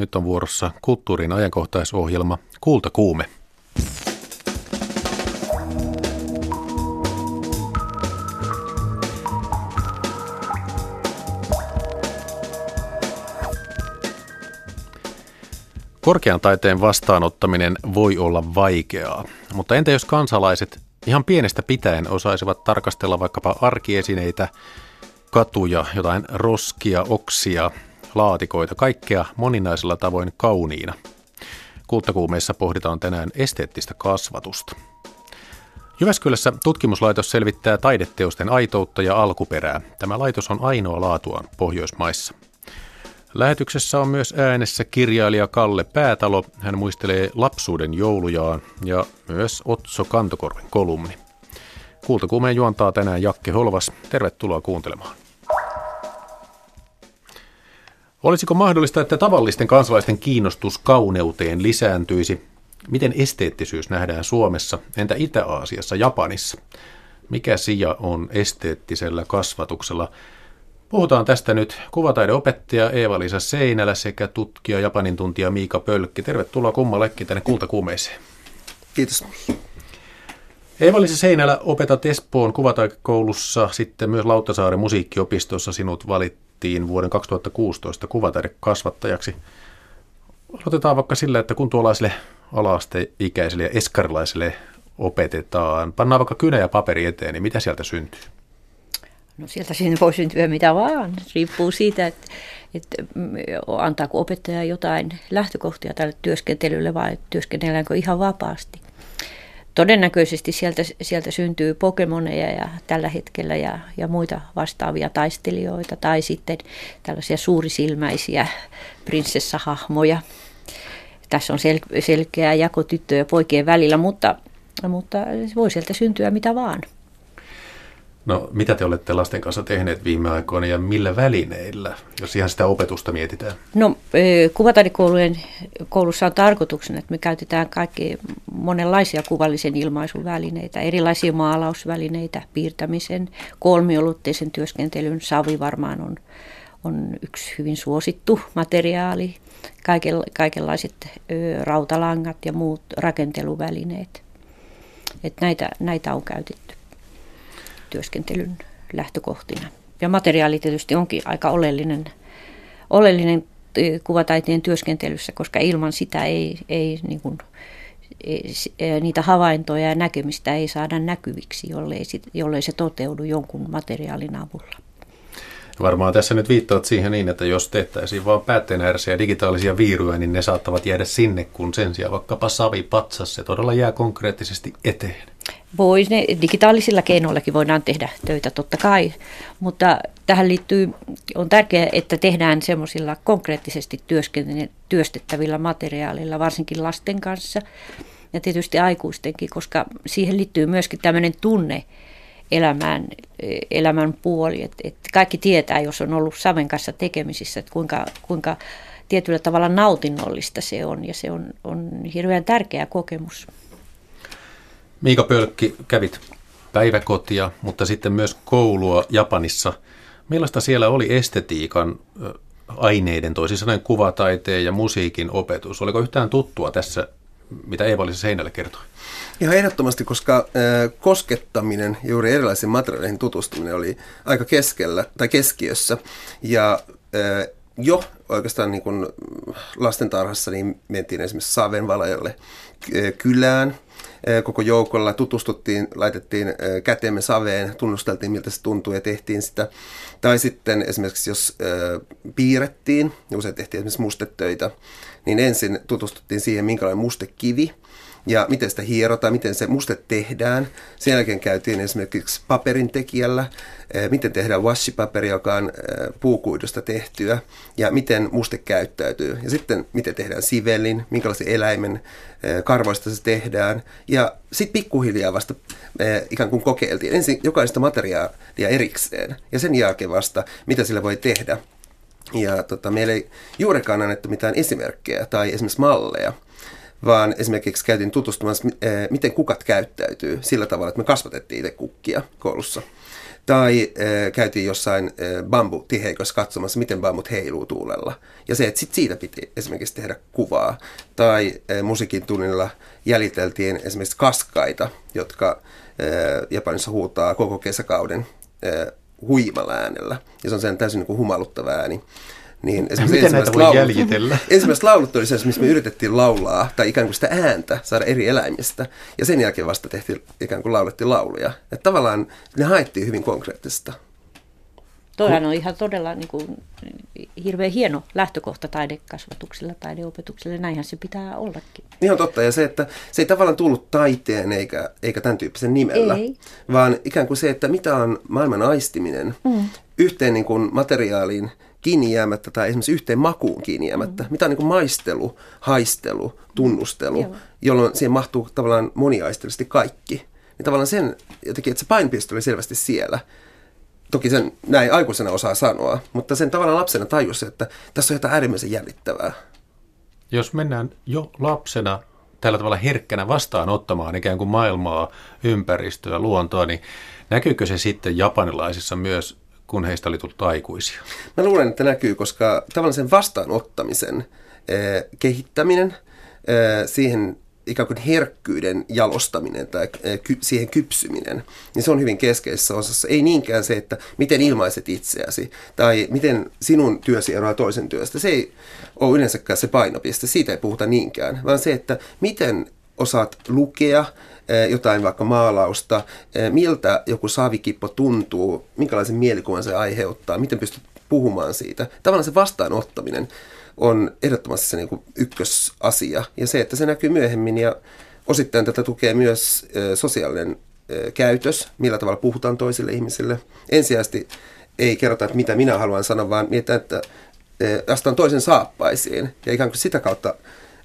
Nyt on vuorossa kulttuurin ajankohtaisohjelma Kulta kuume. Korkean taiteen vastaanottaminen voi olla vaikeaa, mutta entä jos kansalaiset ihan pienestä pitäen osaisivat tarkastella vaikkapa arkiesineitä, katuja, jotain roskia, oksia, laatikoita, kaikkea moninaisella tavoin kauniina. Kulttakuumeissa pohditaan tänään esteettistä kasvatusta. Jyväskylässä tutkimuslaitos selvittää taideteosten aitoutta ja alkuperää. Tämä laitos on ainoa laatuaan Pohjoismaissa. Lähetyksessä on myös äänessä kirjailija Kalle Päätalo. Hän muistelee lapsuuden joulujaan ja myös Otso Kantokorven kolumni. Kultakuumeen juontaa tänään Jakke Holvas. Tervetuloa kuuntelemaan. Olisiko mahdollista, että tavallisten kansalaisten kiinnostus kauneuteen lisääntyisi? Miten esteettisyys nähdään Suomessa, entä Itä-Aasiassa, Japanissa? Mikä sija on esteettisellä kasvatuksella? Puhutaan tästä nyt kuvataideopettaja Eeva-Liisa Seinälä sekä tutkija Japanin tuntija Miika Pölkki. Tervetuloa kummallekin tänne Kultakuumeeseen. Kiitos. Eeva-Liisa Seinälä, opetat Espoon kuvataikoulussa, sitten myös Lauttasaaren musiikkiopistossa sinut valittiin vuoden 2016 kuvataidekasvattajaksi. Aloitetaan vaikka sillä, että kun tuollaisille ala-asteikäisille ja eskarilaisille opetetaan, pannaan vaikka kynä ja paperi eteen, niin mitä sieltä syntyy? No sieltä siinä voi syntyä mitä vaan. Riippuu siitä, että, että antaako opettaja jotain lähtökohtia tälle työskentelylle vai työskennelläänkö ihan vapaasti. Todennäköisesti sieltä, sieltä syntyy Pokemoneja ja tällä hetkellä ja, ja muita vastaavia taistelijoita tai sitten tällaisia suurisilmäisiä prinsessahahmoja. Tässä on sel- selkeä jako tyttöjen ja poikien välillä, mutta, mutta voi sieltä syntyä mitä vaan. No, mitä te olette lasten kanssa tehneet viime aikoina ja millä välineillä, jos ihan sitä opetusta mietitään? No, kuvataidekoulujen koulussa on tarkoituksena, että me käytetään kaikki monenlaisia kuvallisen ilmaisun välineitä, erilaisia maalausvälineitä, piirtämisen, kolmiolutteisen työskentelyn, savi varmaan on, on yksi hyvin suosittu materiaali, kaiken, kaikenlaiset ö, rautalangat ja muut rakenteluvälineet. Et näitä, näitä on käytetty työskentelyn lähtökohtina. Ja materiaali tietysti onkin aika oleellinen, oleellinen kuvataiteen työskentelyssä, koska ilman sitä ei, ei, niin kuin, ei niitä havaintoja ja näkemistä ei saada näkyviksi, jollei, jollei se toteudu jonkun materiaalin avulla. Varmaan tässä nyt viittaat siihen niin, että jos tehtäisiin vain päätteen ääressä ja digitaalisia viiruja, niin ne saattavat jäädä sinne, kun sen sijaan vaikkapa savipatsas, se todella jää konkreettisesti eteen. Voi, ne digitaalisilla keinoillakin voidaan tehdä töitä totta kai, mutta tähän liittyy, on tärkeää, että tehdään semmoisilla konkreettisesti työstettävillä materiaalilla, varsinkin lasten kanssa ja tietysti aikuistenkin, koska siihen liittyy myöskin tämmöinen tunne, elämään, elämän puoli. Et, et kaikki tietää, jos on ollut saven kanssa tekemisissä, että kuinka, kuinka tietyllä tavalla nautinnollista se on ja se on, on hirveän tärkeä kokemus. Miika Pölkki, kävit päiväkotia, mutta sitten myös koulua Japanissa. Millaista siellä oli estetiikan aineiden, toisin sanoen kuvataiteen ja musiikin opetus? Oliko yhtään tuttua tässä, mitä Eeva Seinälle kertoi? Ihan ehdottomasti, koska koskettaminen, juuri erilaisiin materiaaleihin tutustuminen oli aika keskellä tai keskiössä. Ja jo oikeastaan niin kuin lastentarhassa niin mentiin esimerkiksi Savenvalajalle kylään koko joukolla, tutustuttiin, laitettiin käteemme saveen, tunnusteltiin miltä se tuntui ja tehtiin sitä. Tai sitten esimerkiksi jos piirrettiin, usein tehtiin esimerkiksi mustetöitä, niin ensin tutustuttiin siihen, minkälainen mustekivi ja miten sitä hierotaan, miten se muste tehdään. Sen jälkeen käytiin esimerkiksi paperin tekijällä, eh, miten tehdään washi-paperi, joka on eh, puukuidusta tehtyä, ja miten muste käyttäytyy. Ja sitten miten tehdään sivellin, minkälaisen eläimen eh, karvoista se tehdään. Ja sitten pikkuhiljaa vasta ikään kuin kokeiltiin ensin jokaista materiaalia erikseen, ja sen jälkeen vasta, mitä sillä voi tehdä. Ja tota, meillä ei juurikaan annettu mitään esimerkkejä tai esimerkiksi malleja vaan esimerkiksi käytiin tutustumassa, eh, miten kukat käyttäytyy sillä tavalla, että me kasvatettiin itse kukkia koulussa. Tai äh, käytiin jossain äh, bambutiheikossa katsomassa, miten bambut heiluu tuulella. Ja se, että sit siitä piti esimerkiksi tehdä kuvaa. Tai äh, musiikin tunnilla jäljiteltiin esimerkiksi kaskaita, jotka äh, Japanissa huutaa koko kesäkauden äh, huimalla äänellä. Ja se on sen täysin niin kuin humaluttava ääni. Niin Miten näitä voi laulut, jäljitellä? Ensimmäiset laulut oli se, missä me yritettiin laulaa, tai ikään kuin sitä ääntä saada eri eläimistä. Ja sen jälkeen vasta tehtiin, ikään kuin laulettiin lauluja. Että tavallaan ne haettiin hyvin konkreettista. Toihan on ihan todella niin kuin, hirveän hieno lähtökohta taidekasvatuksella, taideopetuksella. Näinhän se pitää ollakin. Ihan totta. Ja se, että se ei tavallaan tullut taiteen eikä, eikä tämän tyyppisen nimellä, ei. vaan ikään kuin se, että mitä on maailman aistiminen mm. yhteen niin kuin materiaaliin kiinni jäämättä tai esimerkiksi yhteen makuun kiinni jäämättä. Mm. Mitä on niin kuin maistelu, haistelu, tunnustelu, mm. jolloin siihen mahtuu tavallaan moniaisteellisesti kaikki. Niin tavallaan sen jotenkin, että se painopiste oli selvästi siellä. Toki sen näin aikuisena osaa sanoa, mutta sen tavallaan lapsena tajusi, että tässä on jotain äärimmäisen jännittävää. Jos mennään jo lapsena tällä tavalla herkkänä vastaanottamaan ikään kuin maailmaa, ympäristöä, luontoa, niin näkyykö se sitten japanilaisissa myös kun heistä oli tullut aikuisia? Mä luulen, että näkyy, koska tavallaan sen vastaanottamisen eh, kehittäminen, eh, siihen ikään kuin herkkyyden jalostaminen tai eh, siihen kypsyminen, niin se on hyvin keskeisessä osassa. Ei niinkään se, että miten ilmaiset itseäsi tai miten sinun työsi eroaa toisen työstä. Se ei ole yleensäkään se painopiste, siitä ei puhuta niinkään, vaan se, että miten osaat lukea jotain vaikka maalausta, miltä joku savikippo tuntuu, minkälaisen mielikuvan se aiheuttaa, miten pystyt puhumaan siitä. Tavallaan se vastaanottaminen on ehdottomasti se niin ykkösasia. Ja se, että se näkyy myöhemmin ja osittain tätä tukee myös sosiaalinen käytös, millä tavalla puhutaan toisille ihmisille. Ensisijaisesti ei kerrota, että mitä minä haluan sanoa, vaan mietitään, että astaan toisen saappaisiin. Ja ikään kuin sitä kautta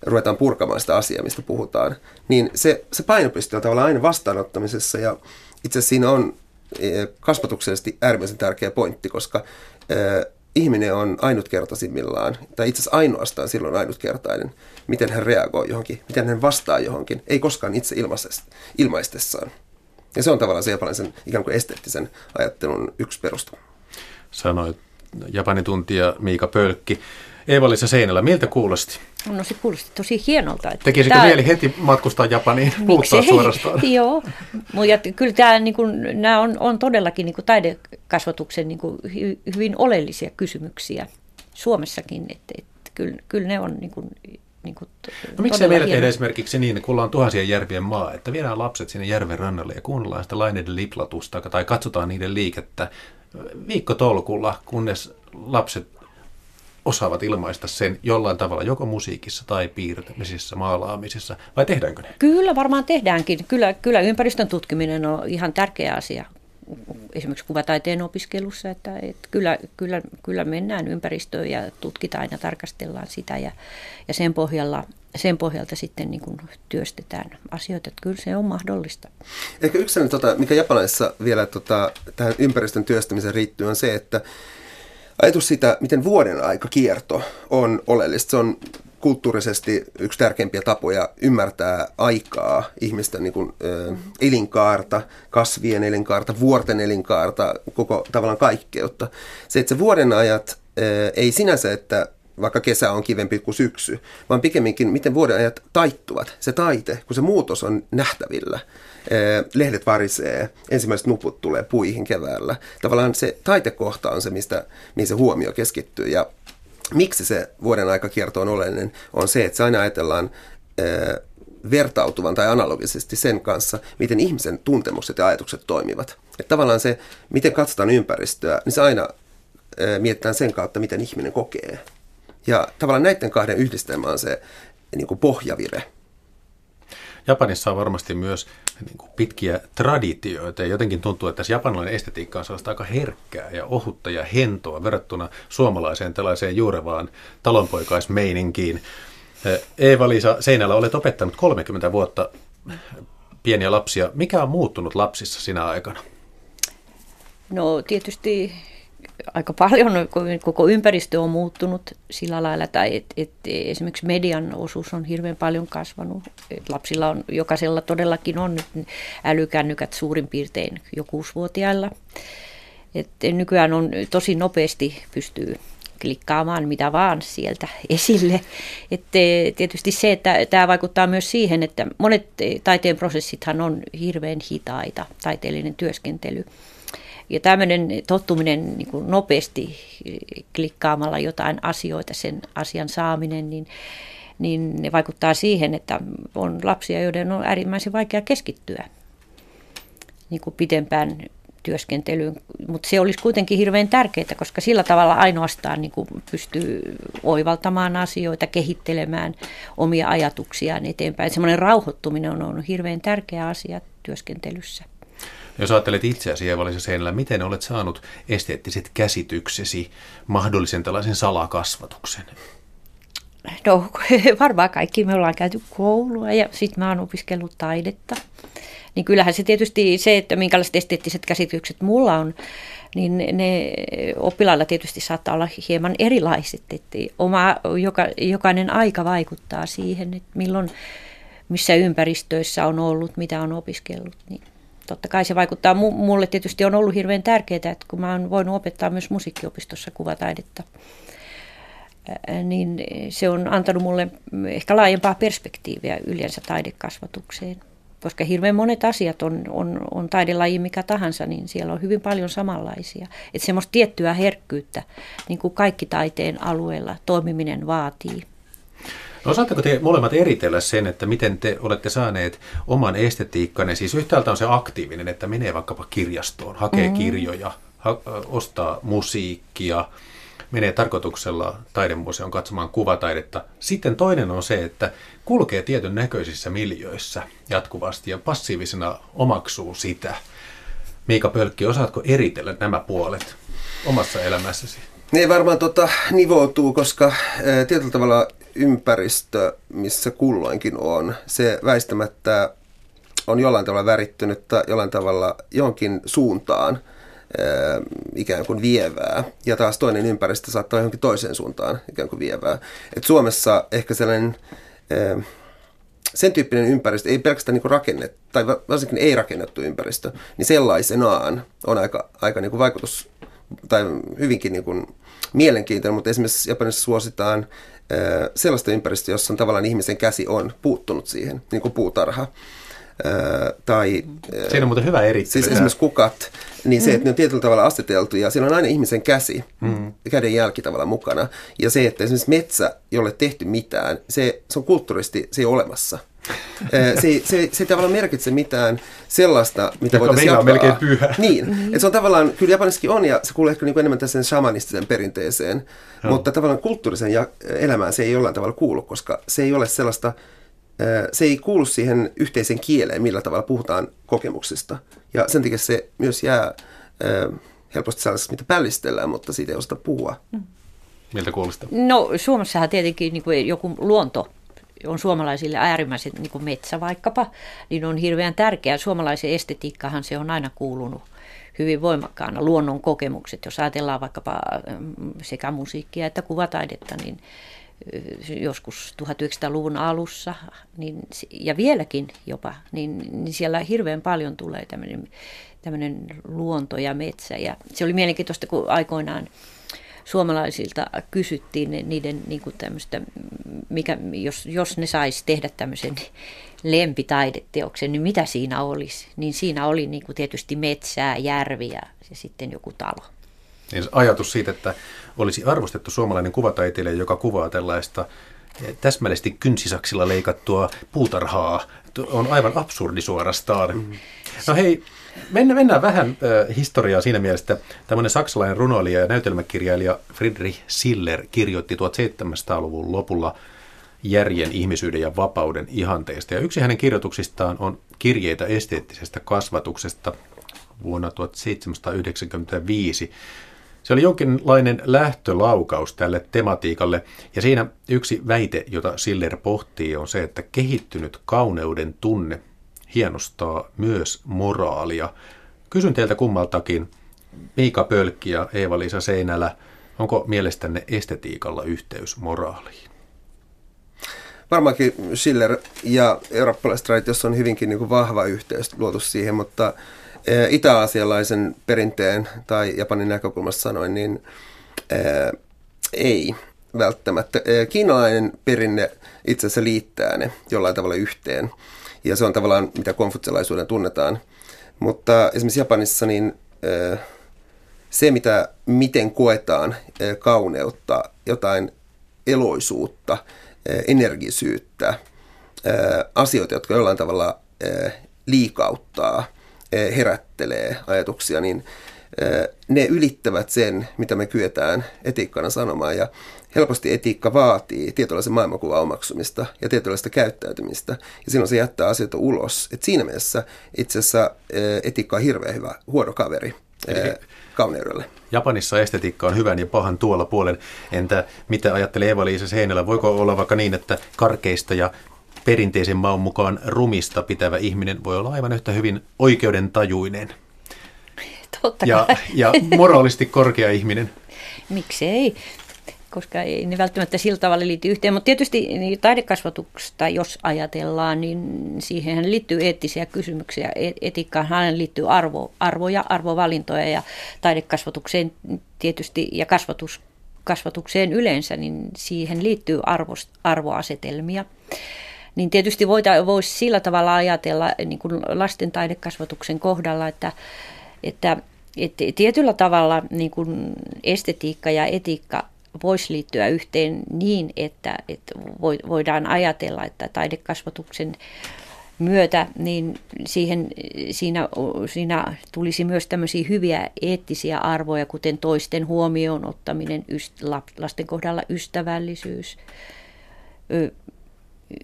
ruvetaan purkamaan sitä asiaa, mistä puhutaan, niin se, se painopiste on tavallaan aina vastaanottamisessa ja itse asiassa siinä on e, kasvatuksellisesti äärimmäisen tärkeä pointti, koska äh, ihminen on ainutkertaisimmillaan, tai itse asiassa ainoastaan silloin ainutkertainen, miten hän reagoi johonkin, miten hän vastaa johonkin, ei koskaan itse ilmaistessaan. Ja se on tavallaan se japanilaisen ikään kuin esteettisen ajattelun yksi perusta. Sanoit Japanin tuntija Miika Pölkki. Eeva-Liisa Seinällä, miltä kuulosti? No se kuulosti tosi hienolta. Että Tekisikö tämä... mieli heti matkustaa Japaniin, muuttaa suorastaan? Joo, mutta kyllä tämä, niin kuin, nämä on, on todellakin niin kuin taidekasvatuksen niin kuin, hyvin oleellisia kysymyksiä Suomessakin, että, että kyllä, kyllä ne on niin kuin, niin kuin no, miksei meillä tehdä esimerkiksi niin, kun ollaan tuhansien järvien maa, että viedään lapset sinne järven rannalle ja kuunnellaan sitä laineiden liplatusta tai katsotaan niiden liikettä viikkotolkulla, kunnes lapset osaavat ilmaista sen jollain tavalla, joko musiikissa tai piirtämisessä, maalaamisessa, vai tehdäänkö ne? Kyllä, varmaan tehdäänkin. Kyllä, kyllä ympäristön tutkiminen on ihan tärkeä asia esimerkiksi kuvataiteen opiskelussa, että, että kyllä, kyllä, kyllä mennään ympäristöön ja tutkitaan ja tarkastellaan sitä ja, ja sen, pohjalla, sen pohjalta sitten niin kuin työstetään asioita, että kyllä se on mahdollista. Ehkä yksi tota, mikä japanilaisessa vielä tota, tähän ympäristön työstämiseen riittyy, on se, että ajatus sitä, miten vuoden aika kierto on oleellista. Se on kulttuurisesti yksi tärkeimpiä tapoja ymmärtää aikaa, ihmisten niin kuin, ö, elinkaarta, kasvien elinkaarta, vuorten elinkaarta, koko tavallaan kaikkeutta. Se, että se vuoden ajat ö, ei sinänsä, että vaikka kesä on kivempi kuin syksy, vaan pikemminkin miten vuoden ajat taittuvat, se taite, kun se muutos on nähtävillä – lehdet varisee, ensimmäiset nuput tulee puihin keväällä. Tavallaan se taitekohta on se, mistä, mihin se huomio keskittyy. Ja miksi se vuoden aikakierto on oleellinen, on se, että se aina ajatellaan vertautuvan tai analogisesti sen kanssa, miten ihmisen tuntemukset ja ajatukset toimivat. Että tavallaan se, miten katsotaan ympäristöä, niin se aina mietitään sen kautta, miten ihminen kokee. Ja tavallaan näiden kahden yhdistelmä on se niin kuin pohjavire. Japanissa on varmasti myös niin kuin pitkiä traditioita ja jotenkin tuntuu, että tässä japanilainen estetiikka on sellaista aika herkkää ja ohutta ja hentoa verrattuna suomalaiseen tällaiseen juurevaan talonpoikaismeininkiin. Eeva-Liisa Seinällä olet opettanut 30 vuotta pieniä lapsia. Mikä on muuttunut lapsissa sinä aikana? No tietysti aika paljon koko ympäristö on muuttunut sillä lailla, tai et, et esimerkiksi median osuus on hirveän paljon kasvanut. Et lapsilla on, jokaisella todellakin on nyt älykännykät suurin piirtein jo kuusivuotiailla. että nykyään on tosi nopeasti pystyy klikkaamaan mitä vaan sieltä esille. Että tietysti se, että tämä vaikuttaa myös siihen, että monet taiteen prosessithan on hirveän hitaita, taiteellinen työskentely. Ja tämmöinen tottuminen niin kuin nopeasti klikkaamalla jotain asioita, sen asian saaminen, niin, niin ne vaikuttaa siihen, että on lapsia, joiden on äärimmäisen vaikea keskittyä niin kuin pitempään työskentelyyn, mutta se olisi kuitenkin hirveän tärkeää, koska sillä tavalla ainoastaan niin kuin pystyy oivaltamaan asioita, kehittelemään omia ajatuksiaan eteenpäin. Semmoinen rauhoittuminen on, on hirveän tärkeä asia työskentelyssä. Jos ajattelet itseäsi Eeva-Liisa Seinälä, miten olet saanut esteettiset käsityksesi mahdollisen tällaisen salakasvatuksen? No varmaan kaikki me ollaan käyty koulua ja sitten mä oon opiskellut taidetta niin kyllähän se tietysti se, että minkälaiset esteettiset käsitykset mulla on, niin ne oppilailla tietysti saattaa olla hieman erilaiset. Että oma, joka, jokainen aika vaikuttaa siihen, että milloin, missä ympäristöissä on ollut, mitä on opiskellut. Niin totta kai se vaikuttaa. Mulle tietysti on ollut hirveän tärkeää, että kun mä oon voinut opettaa myös musiikkiopistossa kuvataidetta, niin se on antanut mulle ehkä laajempaa perspektiiviä yleensä taidekasvatukseen koska hirveän monet asiat on, on, on taidelaji mikä tahansa, niin siellä on hyvin paljon samanlaisia. Että semmoista tiettyä herkkyyttä, niin kuin kaikki taiteen alueella toimiminen vaatii. No osaatteko te molemmat eritellä sen, että miten te olette saaneet oman estetiikkanne? Siis yhtäältä on se aktiivinen, että menee vaikkapa kirjastoon, hakee mm. kirjoja, ha- ostaa musiikkia, menee tarkoituksella taidemuseon katsomaan kuvataidetta. Sitten toinen on se, että kulkee tietyn näköisissä miljöissä jatkuvasti ja passiivisena omaksuu sitä. Miika Pölkki, osaatko eritellä nämä puolet omassa elämässäsi? Ne varmaan tota, nivoutuu, koska tietyllä tavalla ympäristö, missä kulloinkin on, se väistämättä on jollain tavalla värittynyt tai jollain tavalla johonkin suuntaan – ikään kuin vievää, ja taas toinen ympäristö saattaa johonkin toiseen suuntaan ikään kuin vievää. Et Suomessa ehkä sellainen sen tyyppinen ympäristö, ei pelkästään niin rakennettu, tai varsinkin ei rakennettu ympäristö, niin sellaisenaan on aika, aika niin kuin vaikutus, tai hyvinkin niin kuin mielenkiintoinen, mutta esimerkiksi Japanissa suositaan sellaista ympäristöä, jossa on tavallaan ihmisen käsi on puuttunut siihen, niin kuin puutarha tai... Siinä on muuten hyvä erittely. Siis esimerkiksi kukat, niin se, että ne on tietyllä tavalla aseteltu ja siinä on aina ihmisen käsi, mm. käden jälki tavalla mukana. Ja se, että esimerkiksi metsä, jolle tehty mitään, se, se on kulttuuristi, se ei ole olemassa. Se, se, se ei tavallaan merkitse mitään sellaista, mitä voitaisiin jakaa. on melkein pyhä. Niin, mm-hmm. että se on tavallaan, kyllä Japanissakin on ja se kuuluu ehkä niin enemmän tässä shamanistiseen perinteeseen, no. mutta tavallaan kulttuurisen elämään se ei jollain tavalla kuulu, koska se ei ole sellaista se ei kuulu siihen yhteiseen kieleen, millä tavalla puhutaan kokemuksista. Ja sen takia se myös jää helposti sellaiseksi, mitä pällistellään, mutta siitä ei osata puhua. Mm. Miltä kuulostaa? No Suomessahan tietenkin niin kuin joku luonto on suomalaisille äärimmäisen, niin kuin metsä vaikkapa, niin on hirveän tärkeää. Suomalaisen estetiikkahan se on aina kuulunut hyvin voimakkaana. Luonnon kokemukset, jos ajatellaan vaikkapa sekä musiikkia että kuvataidetta, niin joskus 1900-luvun alussa niin, ja vieläkin jopa, niin, niin siellä hirveän paljon tulee tämmöinen, tämmöinen luonto ja metsä. Ja se oli mielenkiintoista, kun aikoinaan suomalaisilta kysyttiin niiden niin kuin tämmöistä, mikä, jos, jos ne saisi tehdä tämmöisen lempitaideteoksen, niin mitä siinä olisi? Niin siinä oli niin kuin tietysti metsää, järviä ja sitten joku talo. Niin ajatus siitä, että olisi arvostettu suomalainen kuvataiteilija, joka kuvaa tällaista täsmällisesti kynsisaksilla leikattua puutarhaa, on aivan absurdi suorastaan. Mm. No hei, mennään, mennään vähän äh, historiaa siinä mielessä, että tämmöinen saksalainen runoilija ja näytelmäkirjailija Friedrich Siller kirjoitti 1700-luvun lopulla järjen, ihmisyyden ja vapauden ihanteista. Ja yksi hänen kirjoituksistaan on kirjeitä esteettisestä kasvatuksesta vuonna 1795. Se oli jonkinlainen lähtölaukaus tälle tematiikalle, ja siinä yksi väite, jota Siller pohtii, on se, että kehittynyt kauneuden tunne hienostaa myös moraalia. Kysyn teiltä kummaltakin, Miika Pölkki ja Eeva-Liisa Seinälä, onko mielestänne estetiikalla yhteys moraaliin? Varmaankin Schiller ja eurooppalaiset traditiossa on hyvinkin niin kuin vahva yhteys luotu siihen, mutta itä-aasialaisen perinteen tai Japanin näkökulmasta sanoin, niin ää, ei välttämättä. Kiinalainen perinne itse asiassa liittää ne jollain tavalla yhteen. Ja se on tavallaan, mitä konfutselaisuuden tunnetaan. Mutta esimerkiksi Japanissa niin se, mitä, miten koetaan kauneutta, jotain eloisuutta, energisyyttä, asioita, jotka jollain tavalla liikauttaa, herättelee ajatuksia, niin ne ylittävät sen, mitä me kyetään etiikkana sanomaan. Ja helposti etiikka vaatii tietynlaisen maailmankuvan omaksumista ja tietynlaista käyttäytymistä, ja silloin se jättää asioita ulos. Et siinä mielessä itse asiassa etiikka on hirveän hyvä huorokaveri kauneudelle. Japanissa estetiikka on hyvän ja pahan tuolla puolen. Entä mitä ajattelee Eva-Liisa? Voiko olla vaikka niin, että karkeista ja perinteisen maun mukaan rumista pitävä ihminen voi olla aivan yhtä hyvin oikeudentajuinen? Totta ja, ja moraalisti korkea ihminen? Miksei? koska ei ne välttämättä sillä tavalla liity yhteen. Mutta tietysti niin taidekasvatuksesta, jos ajatellaan, niin siihen liittyy eettisiä kysymyksiä. E-, etiikkaan liittyy arvo, arvoja, arvovalintoja ja taidekasvatukseen tietysti ja kasvatus, kasvatukseen yleensä, niin siihen liittyy arvost, arvoasetelmia. Niin tietysti voisi sillä tavalla ajatella niin kuin lasten taidekasvatuksen kohdalla, että, että että tietyllä tavalla niin kuin estetiikka ja etiikka voisi liittyä yhteen niin, että, että voidaan ajatella, että taidekasvatuksen myötä niin siihen, siinä, siinä tulisi myös tämmöisiä hyviä eettisiä arvoja, kuten toisten huomioon ottaminen, lasten kohdalla ystävällisyys,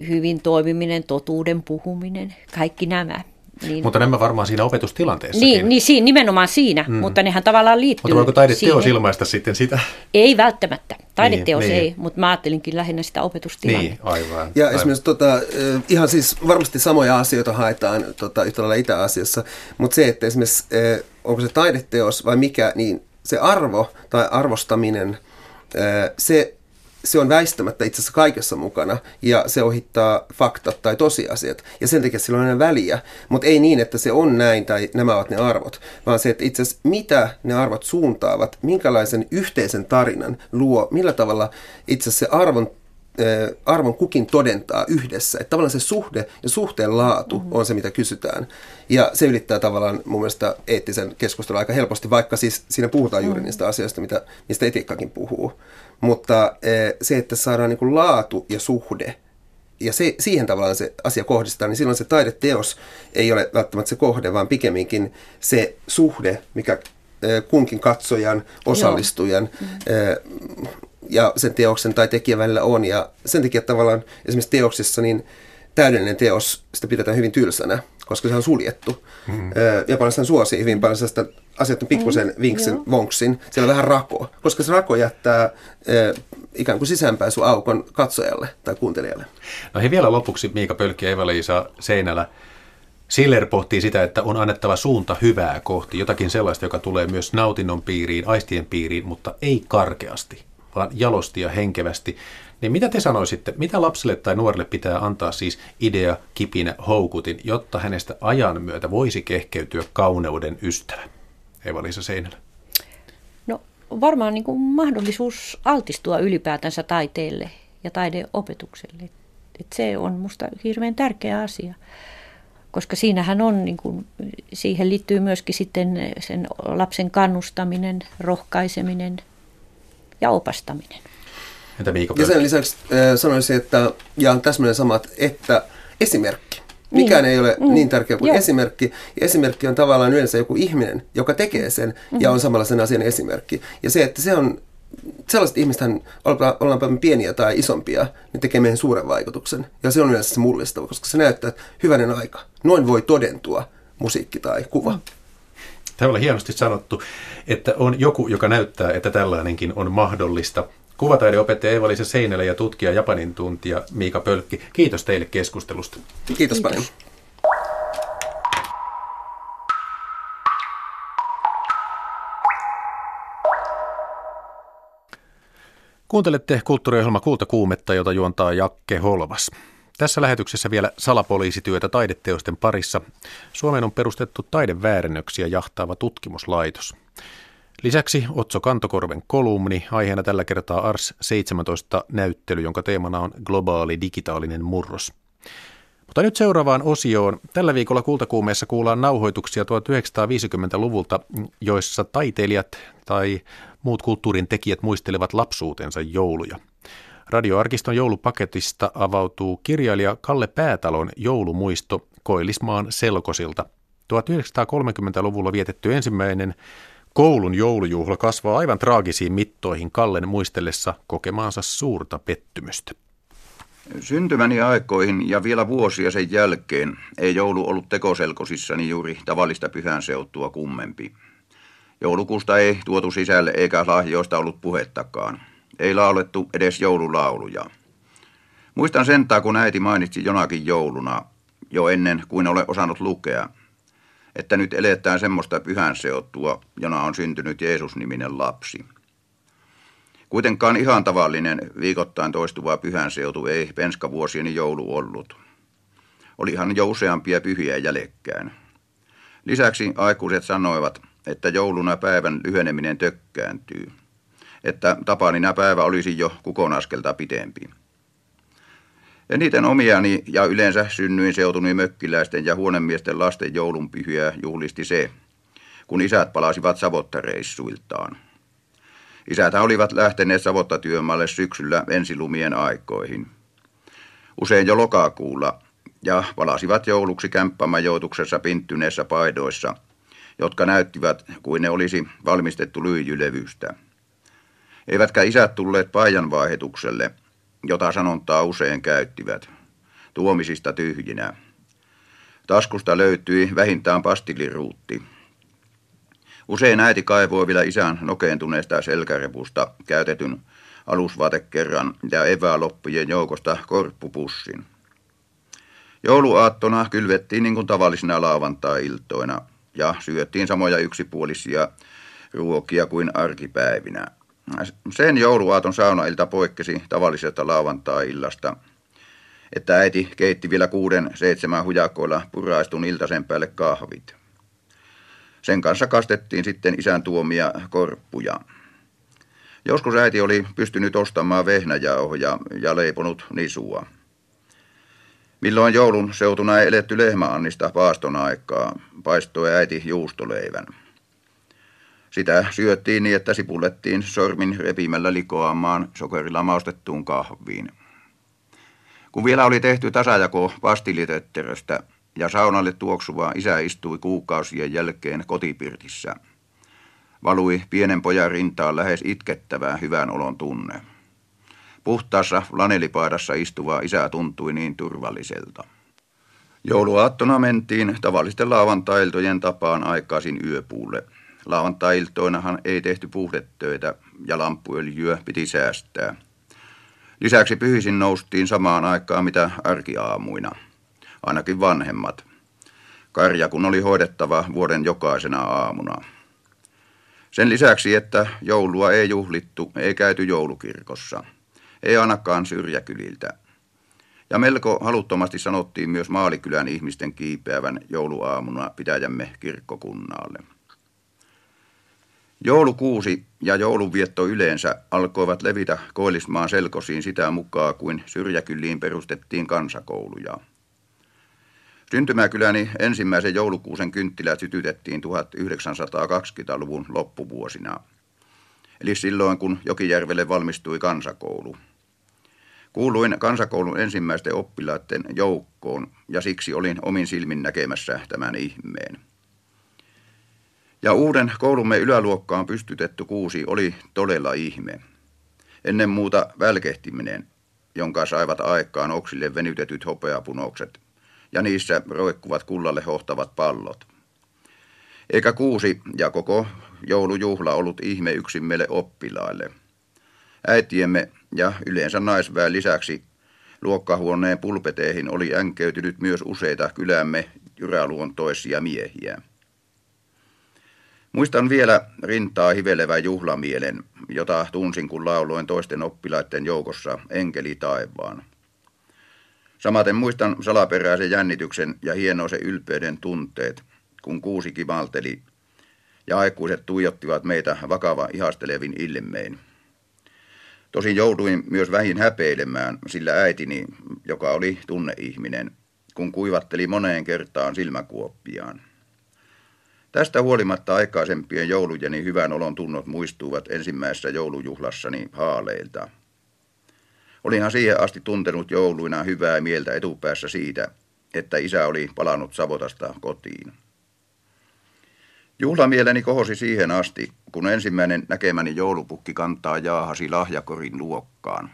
hyvin toimiminen, totuuden puhuminen, kaikki nämä. Niin, mutta nämä varmaan siinä opetustilanteessa. Niin, niin siinä, nimenomaan siinä, mm. mutta nehän tavallaan liittyy Mutta voiko taideteos siihen. ilmaista sitten sitä? Ei välttämättä. Taideteos niin, ei, niin. mutta mä ajattelinkin lähinnä sitä opetustilannetta. Niin, aivan. Ja aivan. esimerkiksi tota, ihan siis varmasti samoja asioita haetaan tota, yhtä lailla Itä-Asiassa, mutta se, että esimerkiksi onko se taideteos vai mikä, niin se arvo tai arvostaminen, se se on väistämättä itse asiassa kaikessa mukana ja se ohittaa faktat tai tosiasiat ja sen takia sillä on aina väliä, mutta ei niin, että se on näin tai nämä ovat ne arvot, vaan se, että itse asiassa mitä ne arvot suuntaavat, minkälaisen yhteisen tarinan luo, millä tavalla itse asiassa se arvon arvon kukin todentaa yhdessä. Että tavallaan se suhde ja suhteen laatu mm-hmm. on se, mitä kysytään. Ja se ylittää tavallaan mun mielestä eettisen keskustelun aika helposti, vaikka siis siinä puhutaan juuri mm-hmm. niistä asioista, mitä, mistä etiikkakin puhuu. Mutta se, että saadaan niin kuin laatu ja suhde, ja se, siihen tavallaan se asia kohdistaa, niin silloin se taideteos ei ole välttämättä se kohde, vaan pikemminkin se suhde, mikä kunkin katsojan, osallistujan, mm. ja sen teoksen tai tekijän välillä on. Ja sen takia tavallaan esimerkiksi teoksissa niin täydellinen teos, sitä pidetään hyvin tylsänä, koska se on suljettu. Mm. Japanissa suosii hyvin paljon sellaista asiat on pikkusen mm, vinksen, joo. vonksin. Siellä on vähän rako, koska se rako jättää ikään kuin sisäänpääsyaukon katsojalle tai kuuntelijalle. No hei vielä lopuksi Miika Pölkki ja Eva-Liisa Seinälä. Siller pohtii sitä, että on annettava suunta hyvää kohti, jotakin sellaista, joka tulee myös nautinnon piiriin, aistien piiriin, mutta ei karkeasti vaan jalosti ja henkevästi. Niin mitä te sanoisitte, mitä lapselle tai nuorelle pitää antaa siis idea, kipinä, houkutin, jotta hänestä ajan myötä voisi kehkeytyä kauneuden ystävä? Eva-Liisa Seinälä. No varmaan niin kuin mahdollisuus altistua ylipäätänsä taiteelle ja taideopetukselle. Et se on minusta hirveän tärkeä asia, koska siinähän on, niin kuin, siihen liittyy myöskin sitten sen lapsen kannustaminen, rohkaiseminen – ja opastaminen. Entä Miiko Ja sen lisäksi äh, sanoisin, että jaan täsmälleen samat, että esimerkki. Mikään niin. ei ole mm. niin tärkeä kuin Joo. esimerkki. Ja esimerkki on tavallaan yleensä joku ihminen, joka tekee sen mm-hmm. ja on samalla sen asian esimerkki. Ja se, että se on, sellaiset ihmiset, ollaanpa pieniä tai isompia, niin tekee meidän suuren vaikutuksen. Ja se on yleensä se mullistava, koska se näyttää, että hyvänen aika. Noin voi todentua musiikki tai kuva. Mm. Tämä oli hienosti sanottu, että on joku, joka näyttää, että tällainenkin on mahdollista. Kuvataideopettaja Eeva-Liisa Seinälä ja tutkija Japanin tuntija Miika Pölkki. Kiitos teille keskustelusta. Kiitos, Kiitos. paljon. Kuuntelette kulttuuriohjelma Kulta kuumetta, jota juontaa Jakke Holvas. Tässä lähetyksessä vielä salapoliisityötä taideteosten parissa. Suomeen on perustettu taideväärennöksiä jahtaava tutkimuslaitos. Lisäksi Otso Kantokorven kolumni, aiheena tällä kertaa Ars 17 näyttely, jonka teemana on globaali digitaalinen murros. Mutta nyt seuraavaan osioon. Tällä viikolla Kultakuumeessa kuullaan nauhoituksia 1950-luvulta, joissa taiteilijat tai muut kulttuurin tekijät muistelevat lapsuutensa jouluja. Radioarkiston joulupaketista avautuu kirjailija Kalle Päätalon joulumuisto Koillismaan selkosilta. 1930-luvulla vietetty ensimmäinen koulun joulujuhla kasvaa aivan traagisiin mittoihin Kallen muistellessa kokemaansa suurta pettymystä. Syntymäni aikoihin ja vielä vuosia sen jälkeen ei joulu ollut tekoselkosissani juuri tavallista pyhän seutua kummempi. Joulukuusta ei tuotu sisälle eikä lahjoista ollut puhettakaan. Ei laulettu edes joululauluja. Muistan sentään, kun äiti mainitsi jonakin jouluna, jo ennen kuin ole osannut lukea, että nyt eletään semmoista pyhän seutua, jona on syntynyt Jeesus-niminen lapsi. Kuitenkaan ihan tavallinen viikoittain toistuva pyhänseutu ei penskavuosieni joulu ollut. Olihan jo useampia pyhiä jäljekkään. Lisäksi aikuiset sanoivat, että jouluna päivän lyheneminen tökkääntyy. Että tapanina päivä olisi jo kukonaskelta pitempi. Eniten omiani ja yleensä synnyin seutuni mökkiläisten ja huonemiesten lasten joulunpyhiä juhlisti se, kun isät palasivat savottareissuiltaan. Isätä olivat lähteneet savottatyömaalle syksyllä ensilumien aikoihin. Usein jo lokakuulla ja palasivat jouluksi kämppämajoituksessa pinttyneessä paidoissa, jotka näyttivät kuin ne olisi valmistettu lyijylevystä. Eivätkä isät tulleet paijan vaihdetukselle, jota sanontaa usein käyttivät, tuomisista tyhjinä. Taskusta löytyi vähintään pastiliruutti. Usein äiti kaivoi vielä isän nokeentuneesta selkärepusta käytetyn alusvaatekerran ja evääloppujen joukosta korppupussin. Jouluaattona kylvettiin niin kuin tavallisina lauantai-iltoina ja syöttiin samoja yksipuolisia ruokia kuin arkipäivinä. Sen jouluaaton saunailta poikkesi tavallisesta lauantai-illasta, että äiti keitti vielä kuuden seitsemän hujakoilla puraistun iltaisen päälle kahvit. Sen kanssa kastettiin sitten isän tuomia korppuja. Joskus äiti oli pystynyt ostamaan vehnäjauhoja ja leiponut nisua. Milloin joulun seutuna ei eletty lehmäannista paaston aikaa, paistoi äiti juustoleivän. Sitä syöttiin niin, että sipullettiin sormin repimällä likoamaan sokerilla maustettuun kahviin. Kun vielä oli tehty tasajako pastilitötteröstä, ja saunalle tuoksuva isä istui kuukausien jälkeen kotipirtissä. Valui pienen pojan rintaan lähes itkettävää hyvän olon tunne. Puhtaassa flanelipaidassa istuva isä tuntui niin turvalliselta. Jouluaattona mentiin tavallisten lauantailtojen tapaan aikaisin yöpuulle. Lauantailtoinahan ei tehty puhdetöitä ja lampuöljyä piti säästää. Lisäksi pyhisin noustiin samaan aikaan mitä arkiaamuina – ainakin vanhemmat. Karja kun oli hoidettava vuoden jokaisena aamuna. Sen lisäksi, että joulua ei juhlittu, ei käyty joulukirkossa. Ei ainakaan syrjäkyliltä. Ja melko haluttomasti sanottiin myös Maalikylän ihmisten kiipeävän jouluaamuna pitäjämme kirkkokunnaalle. Joulukuusi ja joulunvietto yleensä alkoivat levitä Koillismaan selkosiin sitä mukaan, kuin syrjäkyliin perustettiin kansakouluja. Syntymäkyläni ensimmäisen joulukuusen kynttilät sytytettiin 1920-luvun loppuvuosina, eli silloin kun Jokijärvelle valmistui kansakoulu. Kuuluin kansakoulun ensimmäisten oppilaiden joukkoon ja siksi olin omin silmin näkemässä tämän ihmeen. Ja uuden koulumme yläluokkaan pystytetty kuusi oli todella ihme. Ennen muuta välkehtiminen, jonka saivat aikaan oksille venytetyt hopeapunokset – ja niissä roikkuvat kullalle hohtavat pallot. Eikä kuusi ja koko joulujuhla ollut ihme yksin meille oppilaille. Äitiemme ja yleensä naisväen lisäksi luokkahuoneen pulpeteihin oli änkeytynyt myös useita kylämme jyräluontoisia miehiä. Muistan vielä rintaa hivelevä juhlamielen, jota tunsin kun lauloin toisten oppilaiden joukossa enkeli taivaan. Samaten muistan salaperäisen jännityksen ja hienoisen ylpeyden tunteet, kun kuusi kimalteli ja aikuiset tuijottivat meitä vakava ihastelevin ilmein. Tosin jouduin myös vähin häpeilemään, sillä äitini, joka oli tunneihminen, kun kuivatteli moneen kertaan silmäkuoppiaan. Tästä huolimatta aikaisempien joulujeni hyvän olon tunnot muistuvat ensimmäisessä joulujuhlassani haaleilta. Olinhan siihen asti tuntenut jouluina hyvää mieltä etupäässä siitä, että isä oli palannut Savotasta kotiin. Juhlamieleni kohosi siihen asti, kun ensimmäinen näkemäni joulupukki kantaa jaahasi lahjakorin luokkaan.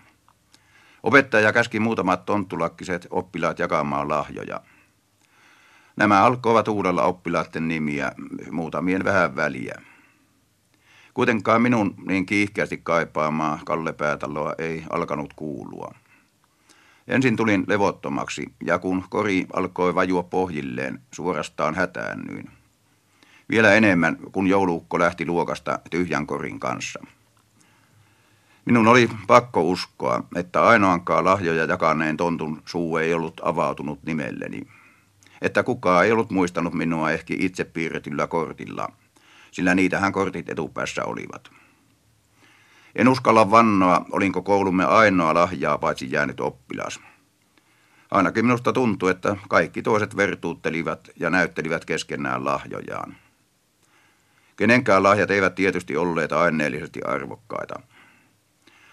Opettaja käski muutamat tonttulakkiset oppilaat jakamaan lahjoja. Nämä alkoivat uudella oppilaiden nimiä, muutamien vähän väliä. Kuitenkaan minun niin kiihkeästi kaipaamaa Kalle Päätaloa ei alkanut kuulua. Ensin tulin levottomaksi, ja kun kori alkoi vajua pohjilleen, suorastaan hätäännyin. Vielä enemmän, kun jouluukko lähti luokasta tyhjän korin kanssa. Minun oli pakko uskoa, että ainoankaan lahjoja jakaneen tontun suu ei ollut avautunut nimelleni. Että kukaan ei ollut muistanut minua ehkä itse piirretyllä kortilla, sillä niitähän kortit etupäässä olivat. En uskalla vannoa, olinko koulumme ainoa lahjaa paitsi jäänyt oppilas. Ainakin minusta tuntui, että kaikki toiset vertuuttelivat ja näyttelivät keskenään lahjojaan. Kenenkään lahjat eivät tietysti olleet aineellisesti arvokkaita.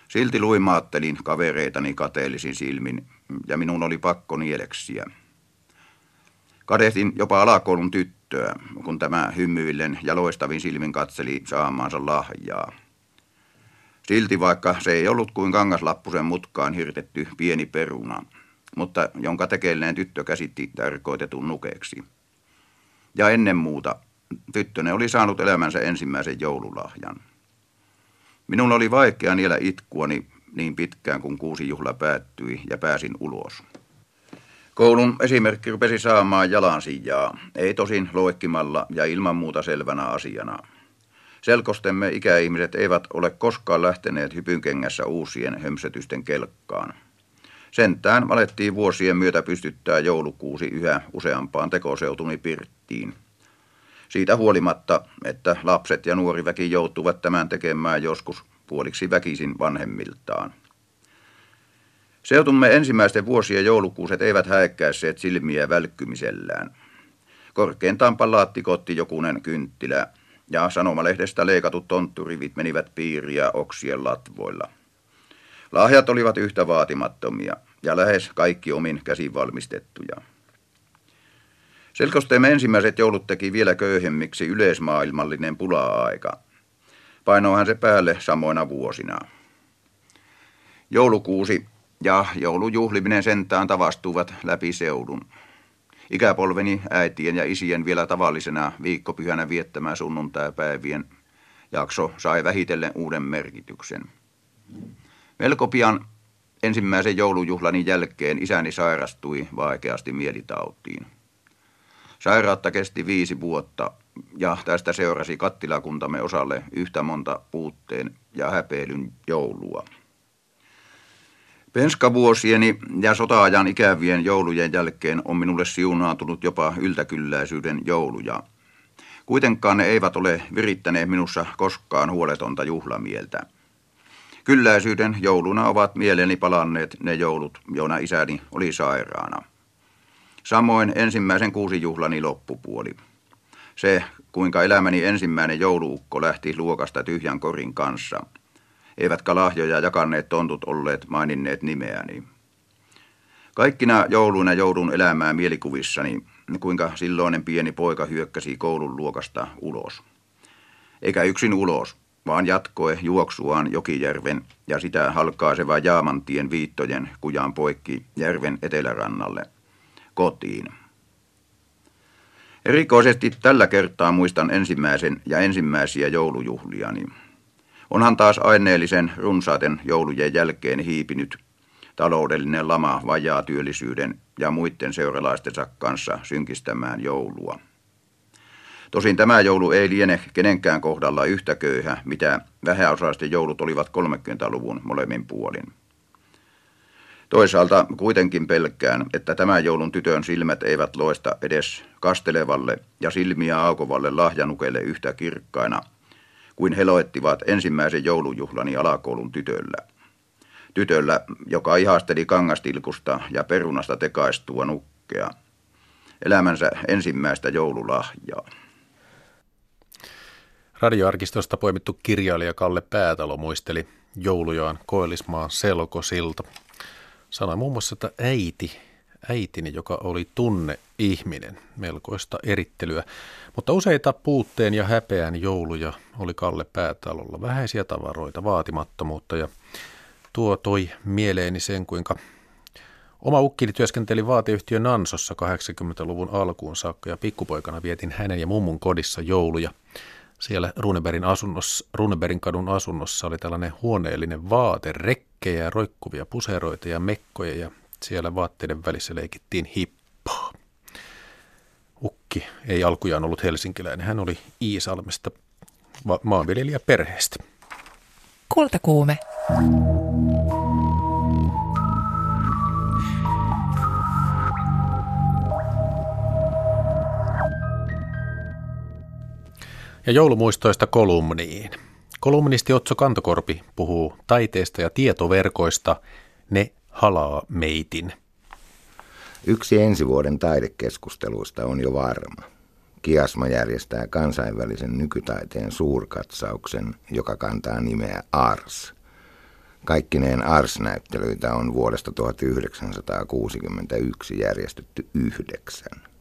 Silti luimaattelin kavereitani kateellisin silmin, ja minun oli pakko nieleksiä. Kadehdin jopa alakoulun tyttöä, kun tämä hymyillen ja loistavin silmin katseli saamaansa lahjaa. Silti vaikka se ei ollut kuin kangaslappusen mutkaan hirtetty pieni peruna, mutta jonka tekelleen tyttö käsitti tarkoitetun nukeksi. Ja ennen muuta tyttönen oli saanut elämänsä ensimmäisen joululahjan. Minun oli vaikea niellä itkuani niin pitkään, kun kuusi juhla päättyi ja pääsin ulos. Koulun esimerkki rupesi saamaan jalansijaa, ei tosin loikkimalla ja ilman muuta selvänä asiana. Selkostemme ikäihmiset eivät ole koskaan lähteneet hypynkengässä uusien hömsetysten kelkkaan. Sentään alettiin vuosien myötä pystyttää joulukuusi yhä useampaan tekoseutuni pirttiin – siitä huolimatta, että lapset ja nuori väki joutuvat tämän tekemään joskus puoliksi väkisin vanhemmiltaan. Seutumme ensimmäisten vuosien joulukuuset eivät häekkäisseet silmiä välkkymisellään. Korkeintaan palaattikotti jokunen kynttilä ja sanomalehdestä leikatut tontturivit menivät piiriä oksien latvoilla. Lahjat olivat yhtä vaatimattomia ja lähes kaikki omin käsin valmistettuja. Selkosteemme ensimmäiset joulut teki vielä köyhemmiksi yleismaailmallinen pula-aika. Painoihan se päälle samoina vuosina. Joulukuusi ja joulujuhliminen sentään tavastuvat läpi seudun. Ikäpolveni äitien ja isien vielä tavallisena viikkopyhänä viettämään sunnuntaipäivien jakso sai vähitellen uuden merkityksen. Melko pian ensimmäisen joulujuhlani jälkeen isäni sairastui vaikeasti mielitautiin. Sairautta kesti viisi vuotta ja tästä seurasi kattilakuntamme osalle yhtä monta puutteen ja häpeilyn joulua. Penskavuosieni ja sotaajan ikävien joulujen jälkeen on minulle siunaantunut jopa yltäkylläisyyden jouluja. Kuitenkaan ne eivät ole virittäneet minussa koskaan huoletonta juhlamieltä. Kylläisyyden jouluna ovat mieleeni palanneet ne joulut, joina isäni oli sairaana. Samoin ensimmäisen kuusi juhlani loppupuoli. Se, kuinka elämäni ensimmäinen jouluukko lähti luokasta tyhjän korin kanssa. Eivätkä lahjoja jakanneet tontut olleet maininneet nimeäni. Kaikkina jouluina joudun elämään mielikuvissani, kuinka silloinen pieni poika hyökkäsi koulun luokasta ulos. Eikä yksin ulos, vaan jatkoi juoksuaan Jokijärven ja sitä halkaiseva Jaamantien viittojen kujan poikki järven etelärannalle kotiin. Erikoisesti tällä kertaa muistan ensimmäisen ja ensimmäisiä joulujuhliani. Onhan taas aineellisen runsaaten joulujen jälkeen hiipinyt taloudellinen lama vajaa työllisyyden ja muiden seuralaistensa kanssa synkistämään joulua. Tosin tämä joulu ei liene kenenkään kohdalla yhtä köyhä, mitä vähäosaisten joulut olivat 30-luvun molemmin puolin. Toisaalta kuitenkin pelkään, että tämän joulun tytön silmät eivät loista edes kastelevalle ja silmiä aukovalle lahjanukelle yhtä kirkkaina kuin he loettivat ensimmäisen joulujuhlani alakoulun tytöllä. Tytöllä, joka ihasteli kangastilkusta ja perunasta tekaistua nukkea. Elämänsä ensimmäistä joululahjaa. Radioarkistosta poimittu kirjailija Kalle Päätalo muisteli joulujaan Koillismaan selkosilta. Sanoi muun muassa, että äiti, äitini, joka oli tunne ihminen, melkoista erittelyä. Mutta useita puutteen ja häpeän jouluja oli Kalle Päätalolla. Vähäisiä tavaroita, vaatimattomuutta ja tuo toi mieleeni sen, kuinka Oma ukkini työskenteli vaateyhtiö Nansossa 80-luvun alkuun saakka ja pikkupoikana vietin hänen ja mummun kodissa jouluja – siellä Runebergin, asunnossa, Runebergin kadun asunnossa oli tällainen huoneellinen vaate, rekkejä, roikkuvia puseroita ja mekkoja ja siellä vaatteiden välissä leikittiin hippaa. Ukki ei alkujaan ollut helsinkiläinen, hän oli Iisalmesta perheestä. Kultakuume. Ja joulumuistoista kolumniin. Kolumnisti Otso Kantokorpi puhuu taiteesta ja tietoverkoista. Ne halaa meitin. Yksi ensi vuoden taidekeskusteluista on jo varma. Kiasma järjestää kansainvälisen nykytaiteen suurkatsauksen, joka kantaa nimeä ARS. Kaikkineen ARS-näyttelyitä on vuodesta 1961 järjestetty yhdeksän.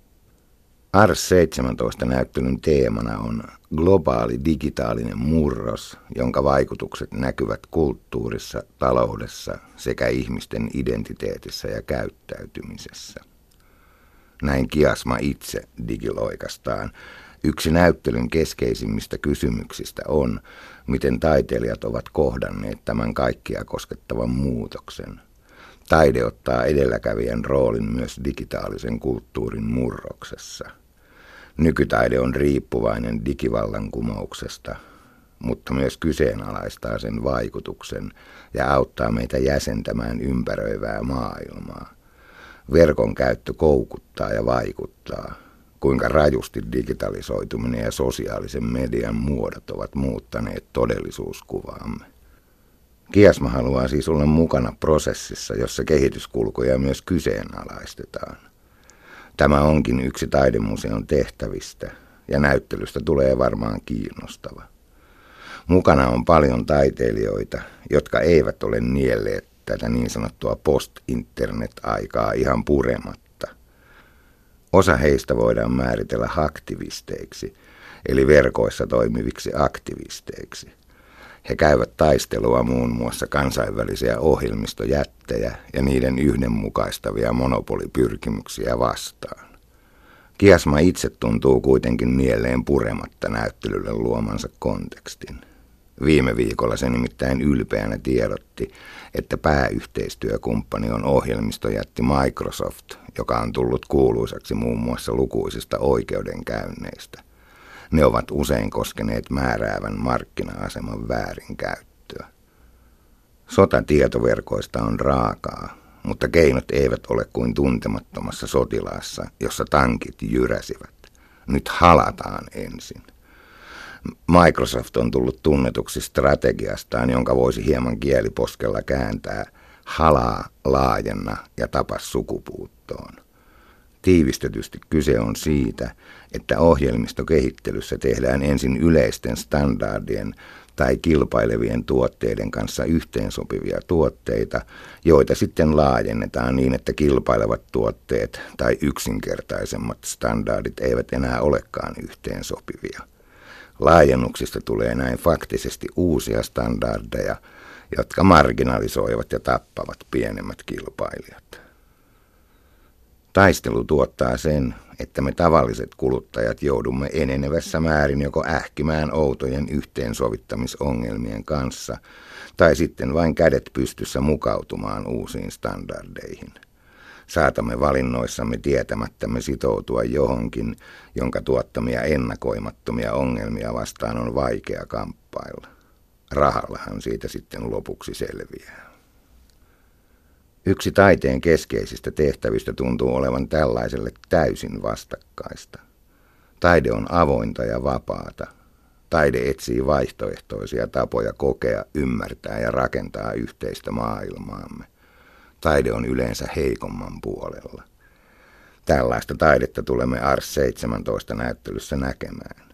ARS 17 näyttelyn teemana on globaali digitaalinen murros, jonka vaikutukset näkyvät kulttuurissa, taloudessa sekä ihmisten identiteetissä ja käyttäytymisessä. Näin Kiasma itse digiloikastaan. Yksi näyttelyn keskeisimmistä kysymyksistä on, miten taiteilijat ovat kohdanneet tämän kaikkia koskettavan muutoksen. Taide ottaa edelläkävijän roolin myös digitaalisen kulttuurin murroksessa – Nykytaide on riippuvainen digivallankumouksesta, mutta myös kyseenalaistaa sen vaikutuksen ja auttaa meitä jäsentämään ympäröivää maailmaa. Verkon käyttö koukuttaa ja vaikuttaa, kuinka rajusti digitalisoituminen ja sosiaalisen median muodot ovat muuttaneet todellisuuskuvaamme. Kiasma haluaa siis olla mukana prosessissa, jossa kehityskulkuja myös kyseenalaistetaan. Tämä onkin yksi taidemuseon tehtävistä ja näyttelystä tulee varmaan kiinnostava. Mukana on paljon taiteilijoita, jotka eivät ole nielleet tätä niin sanottua post-internet-aikaa ihan purematta. Osa heistä voidaan määritellä aktivisteiksi, eli verkoissa toimiviksi aktivisteiksi – he käyvät taistelua muun muassa kansainvälisiä ohjelmistojättejä ja niiden yhdenmukaistavia monopolipyrkimyksiä vastaan. Kiasma itse tuntuu kuitenkin mieleen purematta näyttelylle luomansa kontekstin. Viime viikolla se nimittäin ylpeänä tiedotti, että pääyhteistyökumppani on ohjelmistojätti Microsoft, joka on tullut kuuluisaksi muun muassa lukuisista oikeudenkäynneistä – ne ovat usein koskeneet määräävän markkina-aseman väärinkäyttöä. Sota tietoverkoista on raakaa, mutta keinot eivät ole kuin tuntemattomassa sotilaassa, jossa tankit jyräsivät. Nyt halataan ensin. Microsoft on tullut tunnetuksi strategiastaan, jonka voisi hieman kieliposkella kääntää halaa, laajenna ja tapa sukupuuttoon. Tiivistetysti kyse on siitä, että ohjelmistokehittelyssä tehdään ensin yleisten standardien tai kilpailevien tuotteiden kanssa yhteensopivia tuotteita, joita sitten laajennetaan niin, että kilpailevat tuotteet tai yksinkertaisemmat standardit eivät enää olekaan yhteensopivia. Laajennuksista tulee näin faktisesti uusia standardeja, jotka marginalisoivat ja tappavat pienemmät kilpailijat. Taistelu tuottaa sen, että me tavalliset kuluttajat joudumme enenevässä määrin joko ähkimään outojen yhteensovittamisongelmien kanssa tai sitten vain kädet pystyssä mukautumaan uusiin standardeihin. Saatamme valinnoissamme tietämättämme sitoutua johonkin, jonka tuottamia ennakoimattomia ongelmia vastaan on vaikea kamppailla. Rahallahan siitä sitten lopuksi selviää. Yksi taiteen keskeisistä tehtävistä tuntuu olevan tällaiselle täysin vastakkaista. Taide on avointa ja vapaata. Taide etsii vaihtoehtoisia tapoja kokea, ymmärtää ja rakentaa yhteistä maailmaamme. Taide on yleensä heikomman puolella. Tällaista taidetta tulemme Ars 17 näyttelyssä näkemään.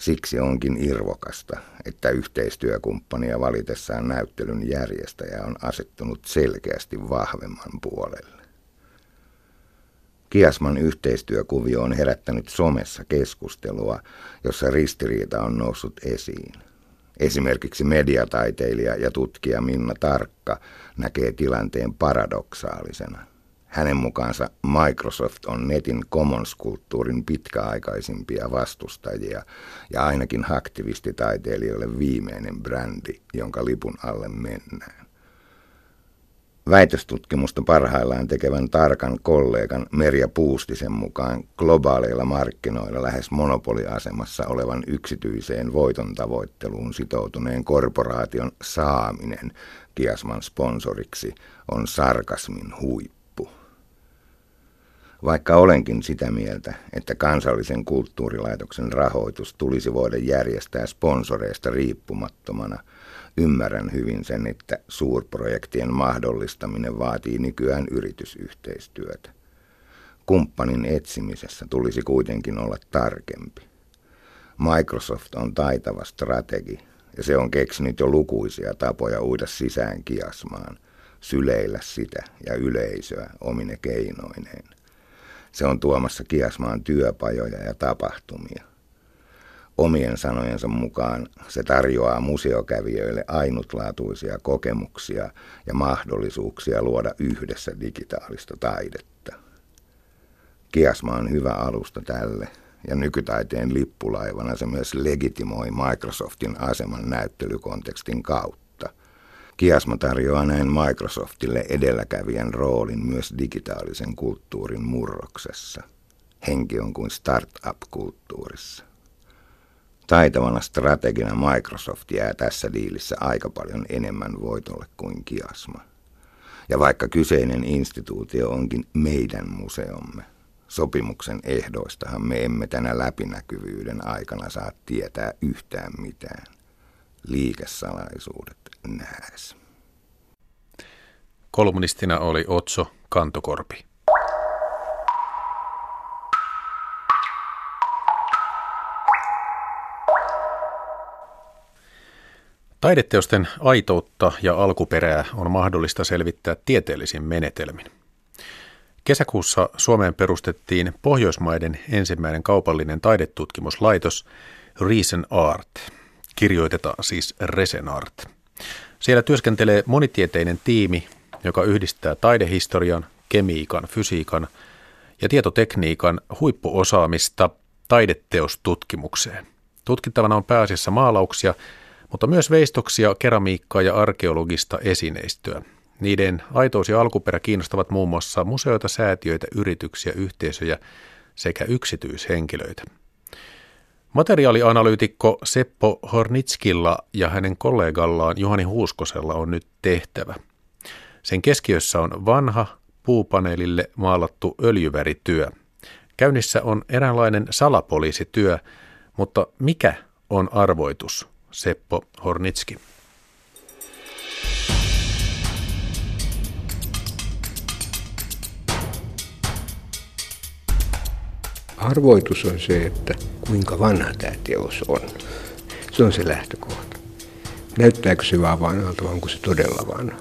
Siksi onkin irvokasta, että yhteistyökumppania valitessaan näyttelyn järjestäjä on asettunut selkeästi vahvemman puolelle. Kiasman yhteistyökuvio on herättänyt somessa keskustelua, jossa ristiriita on noussut esiin. Esimerkiksi mediataiteilija ja tutkija Minna Tarkka näkee tilanteen paradoksaalisena. Hänen mukaansa Microsoft on netin commons-kulttuurin pitkäaikaisimpia vastustajia ja ainakin aktivistitaiteilijoille viimeinen brändi, jonka lipun alle mennään. Väitöstutkimusta parhaillaan tekevän tarkan kollegan Merja Puustisen mukaan globaaleilla markkinoilla lähes monopoliasemassa olevan yksityiseen voiton tavoitteluun sitoutuneen korporaation saaminen Kiasman sponsoriksi on sarkasmin huippu. Vaikka olenkin sitä mieltä, että kansallisen kulttuurilaitoksen rahoitus tulisi voida järjestää sponsoreista riippumattomana, ymmärrän hyvin sen, että suurprojektien mahdollistaminen vaatii nykyään yritysyhteistyötä. Kumppanin etsimisessä tulisi kuitenkin olla tarkempi. Microsoft on taitava strategi ja se on keksinyt jo lukuisia tapoja uida sisään kiasmaan, syleillä sitä ja yleisöä omine keinoineen. Se on tuomassa Kiasmaan työpajoja ja tapahtumia. Omien sanojensa mukaan se tarjoaa museokävijöille ainutlaatuisia kokemuksia ja mahdollisuuksia luoda yhdessä digitaalista taidetta. Kiasma on hyvä alusta tälle, ja nykytaiteen lippulaivana se myös legitimoi Microsoftin aseman näyttelykontekstin kautta. Kiasma tarjoaa näin Microsoftille edelläkävijän roolin myös digitaalisen kulttuurin murroksessa. Henki on kuin startup-kulttuurissa. Taitavana strategina Microsoft jää tässä diilissä aika paljon enemmän voitolle kuin Kiasma. Ja vaikka kyseinen instituutio onkin meidän museomme, sopimuksen ehdoistahan me emme tänä läpinäkyvyyden aikana saa tietää yhtään mitään. Liikesalaisuudet nääs. Kolumnistina oli Otso Kantokorpi. Taideteosten aitoutta ja alkuperää on mahdollista selvittää tieteellisin menetelmin. Kesäkuussa Suomeen perustettiin Pohjoismaiden ensimmäinen kaupallinen taidetutkimuslaitos Reason Art. Kirjoitetaan siis Resen Art. Siellä työskentelee monitieteinen tiimi, joka yhdistää taidehistorian, kemiikan, fysiikan ja tietotekniikan huippuosaamista taideteostutkimukseen. Tutkittavana on pääasiassa maalauksia, mutta myös veistoksia, keramiikkaa ja arkeologista esineistöä. Niiden aitous ja alkuperä kiinnostavat muun muassa museoita, säätiöitä, yrityksiä, yhteisöjä sekä yksityishenkilöitä. Materiaalianalyytikko Seppo Hornitskilla ja hänen kollegallaan Juhani Huuskosella on nyt tehtävä. Sen keskiössä on vanha, puupaneelille maalattu öljyvärityö. Käynnissä on eräänlainen salapoliisityö, mutta mikä on arvoitus, Seppo Hornitski? Arvoitus on se, että kuinka vanha tämä teos on. Se on se lähtökohta. Näyttääkö se vaan vanhalta vai onko se todella vanha?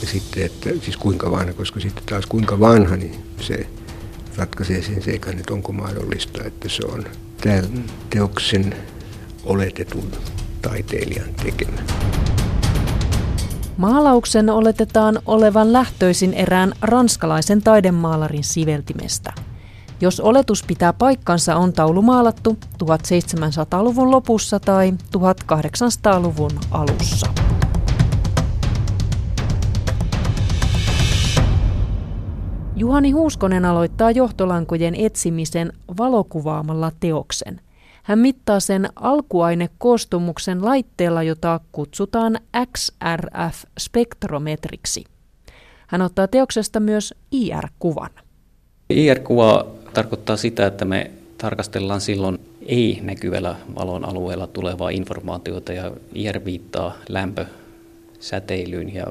Ja sitten, että siis kuinka vanha, koska sitten taas kuinka vanha, niin se ratkaisee sen seikan, että onko mahdollista, että se on tämän teoksen oletetun taiteilijan tekemä. Maalauksen oletetaan olevan lähtöisin erään ranskalaisen taidemaalarin siveltimestä – jos oletus pitää paikkansa, on taulu maalattu 1700-luvun lopussa tai 1800-luvun alussa. Juhani Huuskonen aloittaa johtolankojen etsimisen valokuvaamalla teoksen. Hän mittaa sen alkuainekoostumuksen laitteella, jota kutsutaan XRF-spektrometriksi. Hän ottaa teoksesta myös IR-kuvan. IR-kuva tarkoittaa sitä, että me tarkastellaan silloin ei-näkyvällä valon alueella tulevaa informaatiota ja IR viittaa lämpösäteilyyn. Ja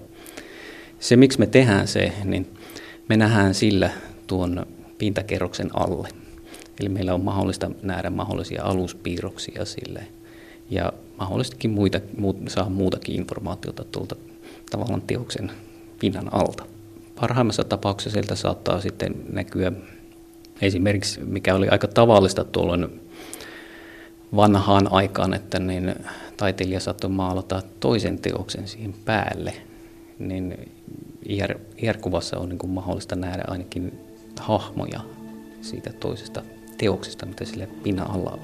se, miksi me tehdään se, niin me nähdään sillä tuon pintakerroksen alle. Eli meillä on mahdollista nähdä mahdollisia aluspiirroksia sille ja mahdollisestikin muita, muut, saa muutakin informaatiota tuolta tavallaan teoksen pinnan alta. Parhaimmassa tapauksessa sieltä saattaa sitten näkyä esimerkiksi, mikä oli aika tavallista tuolloin vanhaan aikaan, että niin taiteilija saattoi maalata toisen teoksen siihen päälle, niin IR, on niin mahdollista nähdä ainakin hahmoja siitä toisesta teoksesta, mitä sille pinnan alla on.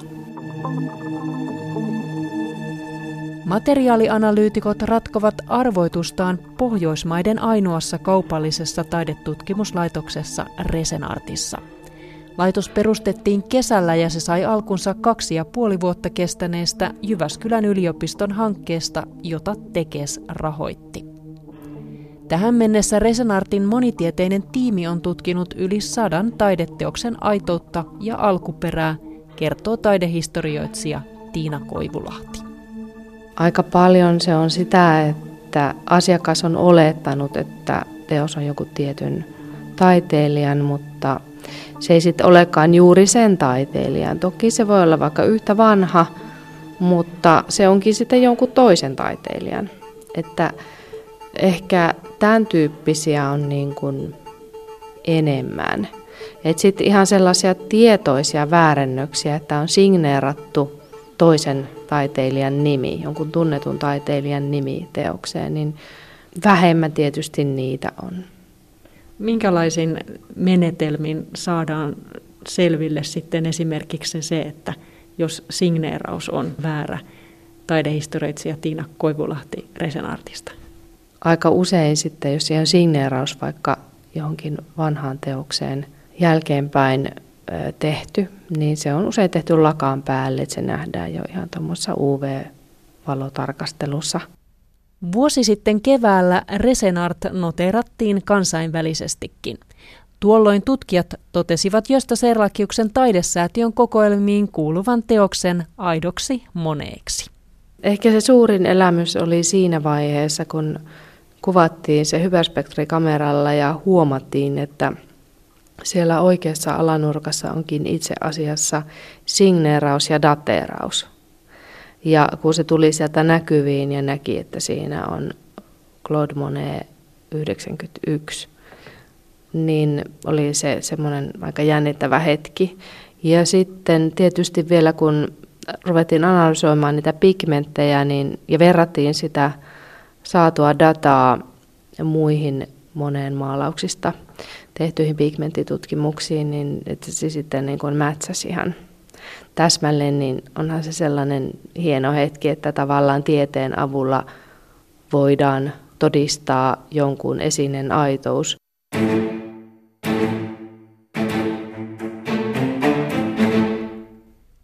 Materiaalianalyytikot ratkovat arvoitustaan Pohjoismaiden ainoassa kaupallisessa taidetutkimuslaitoksessa Resenartissa. Laitos perustettiin kesällä ja se sai alkunsa kaksi ja puoli vuotta kestäneestä Jyväskylän yliopiston hankkeesta, jota Tekes rahoitti. Tähän mennessä Resenartin monitieteinen tiimi on tutkinut yli sadan taideteoksen aitoutta ja alkuperää, kertoo taidehistorioitsija Tiina Koivulahti. Aika paljon se on sitä, että asiakas on olettanut, että teos on joku tietyn taiteilijan, mutta se ei sitten olekaan juuri sen taiteilijan. Toki se voi olla vaikka yhtä vanha, mutta se onkin sitten jonkun toisen taiteilijan. Että ehkä tämän tyyppisiä on niin kuin enemmän. Sitten ihan sellaisia tietoisia väärennöksiä, että on signeerattu toisen taiteilijan nimi, jonkun tunnetun taiteilijan nimi teokseen, niin vähemmän tietysti niitä on. Minkälaisin menetelmin saadaan selville sitten esimerkiksi se, että jos signeeraus on väärä taidehistorioitsija Tiina Koivulahti Resenartista? Aika usein sitten, jos siihen signeeraus vaikka johonkin vanhaan teokseen jälkeenpäin tehty, niin se on usein tehty lakaan päälle, että se nähdään jo ihan tuommoisessa UV-valotarkastelussa. Vuosi sitten keväällä Resenart noterattiin kansainvälisestikin. Tuolloin tutkijat totesivat Josta Serlakiuksen taidesäätiön kokoelmiin kuuluvan teoksen aidoksi moneeksi. Ehkä se suurin elämys oli siinä vaiheessa, kun kuvattiin se hyperspektrikameralla ja huomattiin, että siellä oikeassa alanurkassa onkin itse asiassa signeeraus ja dateeraus. Ja kun se tuli sieltä näkyviin ja näki, että siinä on Claude Monet 91, niin oli se semmoinen aika jännittävä hetki. Ja sitten tietysti vielä kun ruvettiin analysoimaan niitä pigmenttejä niin, ja verrattiin sitä saatua dataa muihin moneen maalauksista tehtyihin pigmenttitutkimuksiin, niin että se sitten niin kuin mätsäsi ihan täsmälleen, niin onhan se sellainen hieno hetki, että tavallaan tieteen avulla voidaan todistaa jonkun esinen aitous.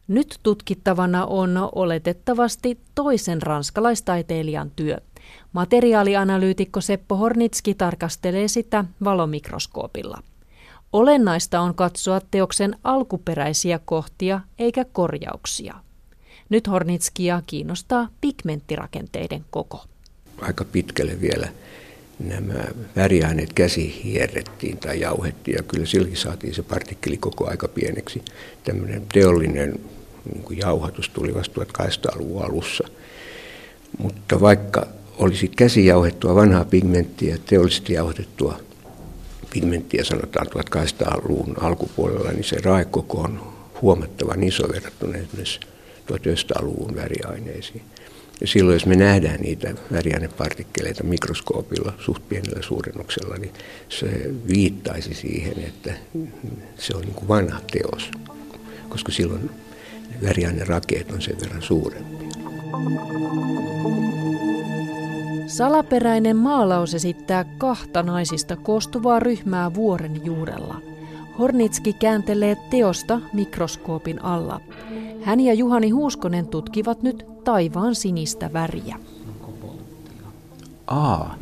Nyt tutkittavana on oletettavasti toisen ranskalaistaiteilijan työ. Materiaalianalyytikko Seppo Hornitski tarkastelee sitä valomikroskoopilla. Olennaista on katsoa teoksen alkuperäisiä kohtia eikä korjauksia. Nyt Hornitskia kiinnostaa pigmenttirakenteiden koko. Aika pitkälle vielä nämä väriaineet käsi hierrettiin tai jauhettiin ja kyllä silläkin saatiin se partikkeli koko aika pieneksi. Tämmöinen teollinen niin jauhatus tuli vasta 1800-luvun alussa. Mutta vaikka olisi käsijauhettua vanhaa pigmenttiä, teollisesti jauhetettua pigmenttiä sanotaan 1800-luvun alkupuolella, niin se raekoko on huomattavan iso verrattuna esimerkiksi 1900-luvun väriaineisiin. Ja silloin, jos me nähdään niitä väriainepartikkeleita mikroskoopilla suht pienellä suurennuksella, niin se viittaisi siihen, että se on niin kuin vanha teos, koska silloin väriainerakeet on sen verran suurempia. Salaperäinen maalaus esittää kahta naisista koostuvaa ryhmää vuoren juurella. Hornitski kääntelee teosta mikroskoopin alla. Hän ja Juhani Huuskonen tutkivat nyt taivaan sinistä väriä. Aa.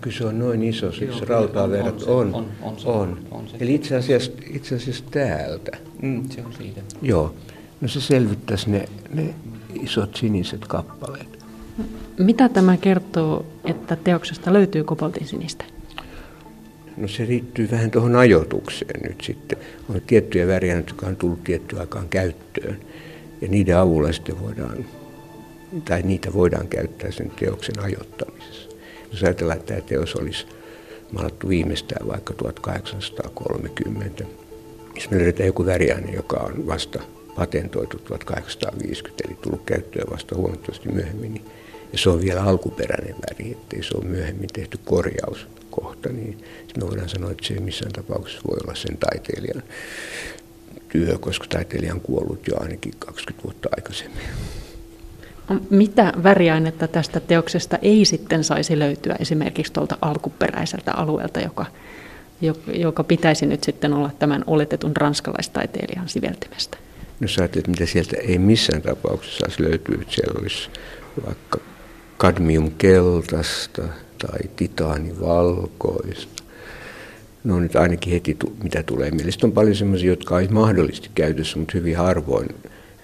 Kyllä se on noin iso, siis rautaverot on. On, on, on, on. on se. Eli itse asiassa, itse asiassa täältä. Mm, se on siitä. Joo. No se selvittäisi ne, ne isot siniset kappaleet. Mitä tämä kertoo, että teoksesta löytyy koboltin sinistä? No se liittyy vähän tuohon ajoitukseen nyt sitten. On tiettyjä väriä, jotka on tullut tiettyä aikaan käyttöön. Ja niiden avulla sitten voidaan, tai niitä voidaan käyttää sen teoksen ajoittamisessa. Jos ajatellaan, että tämä teos olisi maalattu viimeistään vaikka 1830, missä me löydetään joku väriaine, joka on vasta patentoitu 1850, eli tullut käyttöön vasta huomattavasti myöhemmin, niin ja se on vielä alkuperäinen väri, ettei se ole myöhemmin tehty korjauskohta, niin me voidaan sanoa, että se ei missään tapauksessa voi olla sen taiteilijan työ, koska taiteilija on kuollut jo ainakin 20 vuotta aikaisemmin. Mitä väriainetta tästä teoksesta ei sitten saisi löytyä esimerkiksi tuolta alkuperäiseltä alueelta, joka, joka pitäisi nyt sitten olla tämän oletetun ranskalaistaiteilijan siveltimestä? No sä että mitä sieltä ei missään tapauksessa saisi löytyä, että siellä olisi vaikka kadmiumkeltaista tai titaanivalkoista. No nyt ainakin heti, mitä tulee mieleen. On paljon sellaisia, jotka olisi mahdollisesti käytössä, mutta hyvin harvoin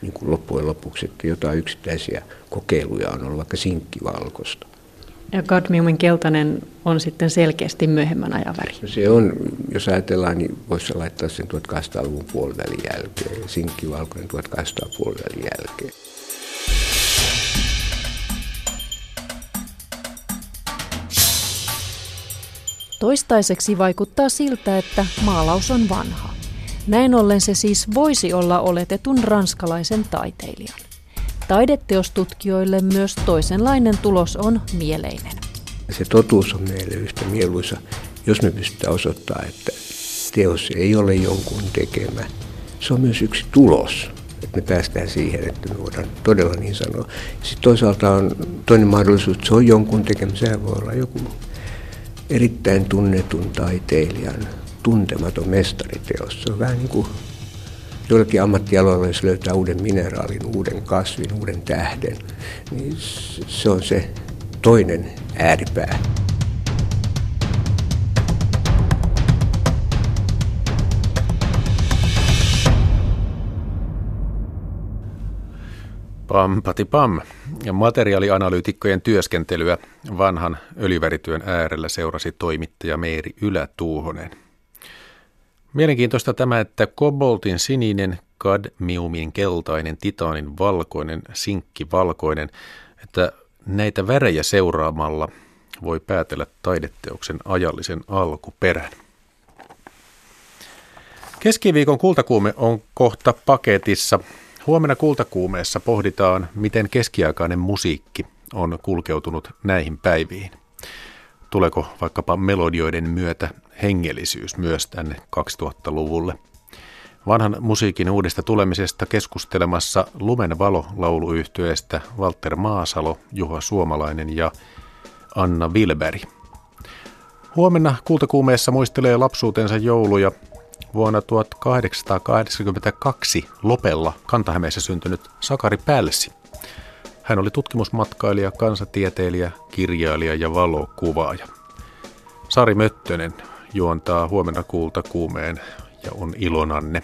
niin kuin loppujen lopuksi, että jotain yksittäisiä kokeiluja on ollut vaikka sinkkivalkoista. Ja kadmiumin keltainen on sitten selkeästi myöhemmän ajan väri. No se on, jos ajatellaan, niin voisi laittaa sen 1800-luvun puolivälin jälkeen sinkkivalkoinen 1800 puolivälin jälkeen. Toistaiseksi vaikuttaa siltä, että maalaus on vanha. Näin ollen se siis voisi olla oletetun ranskalaisen taiteilijan. Taideteostutkijoille myös toisenlainen tulos on mieleinen. Se totuus on meille yhtä mieluisa, jos me pystytään osoittamaan, että teos ei ole jonkun tekemä. Se on myös yksi tulos, että me päästään siihen, että me voidaan todella niin sanoa. Sitten toisaalta on toinen mahdollisuus, että se on jonkun tekemä. Sehän voi olla joku erittäin tunnetun taiteilijan tuntematon mestariteos. Se on vähän niin kuin joillakin ammattialoilla, jos löytää uuden mineraalin, uuden kasvin, uuden tähden, niin se on se toinen ääripää. Pampati pam. Ja materiaalianalyytikkojen työskentelyä vanhan öljyvärityön äärellä seurasi toimittaja Meeri Ylätuuhonen. Mielenkiintoista tämä, että koboltin sininen, kadmiumin keltainen, titaanin valkoinen, sinkki valkoinen, että näitä värejä seuraamalla voi päätellä taideteoksen ajallisen alkuperän. Keskiviikon kultakuume on kohta paketissa. Huomenna kultakuumeessa pohditaan, miten keskiaikainen musiikki on kulkeutunut näihin päiviin. Tuleeko vaikkapa melodioiden myötä hengellisyys myös tänne 2000-luvulle? Vanhan musiikin uudesta tulemisesta keskustelemassa Lumen valo lauluyhtyeestä Walter Maasalo, Juha Suomalainen ja Anna Wilberi. Huomenna kultakuumeessa muistelee lapsuutensa jouluja vuonna 1882 Lopella Kantahämeessä syntynyt Sakari Pälsi. Hän oli tutkimusmatkailija, kansatieteilijä, kirjailija ja valokuvaaja. Sari Möttönen juontaa huomenna kuulta kuumeen ja on ilonanne.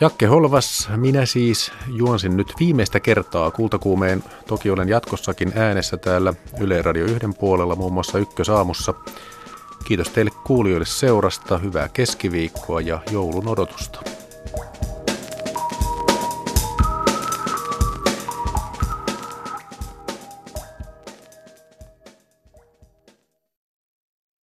Jakke Holvas, minä siis juonsin nyt viimeistä kertaa kultakuumeen. Toki olen jatkossakin äänessä täällä Yle Radio 1 puolella, muun muassa Ykkösaamussa. Kiitos teille kuulijoille seurasta, hyvää keskiviikkoa ja joulun odotusta.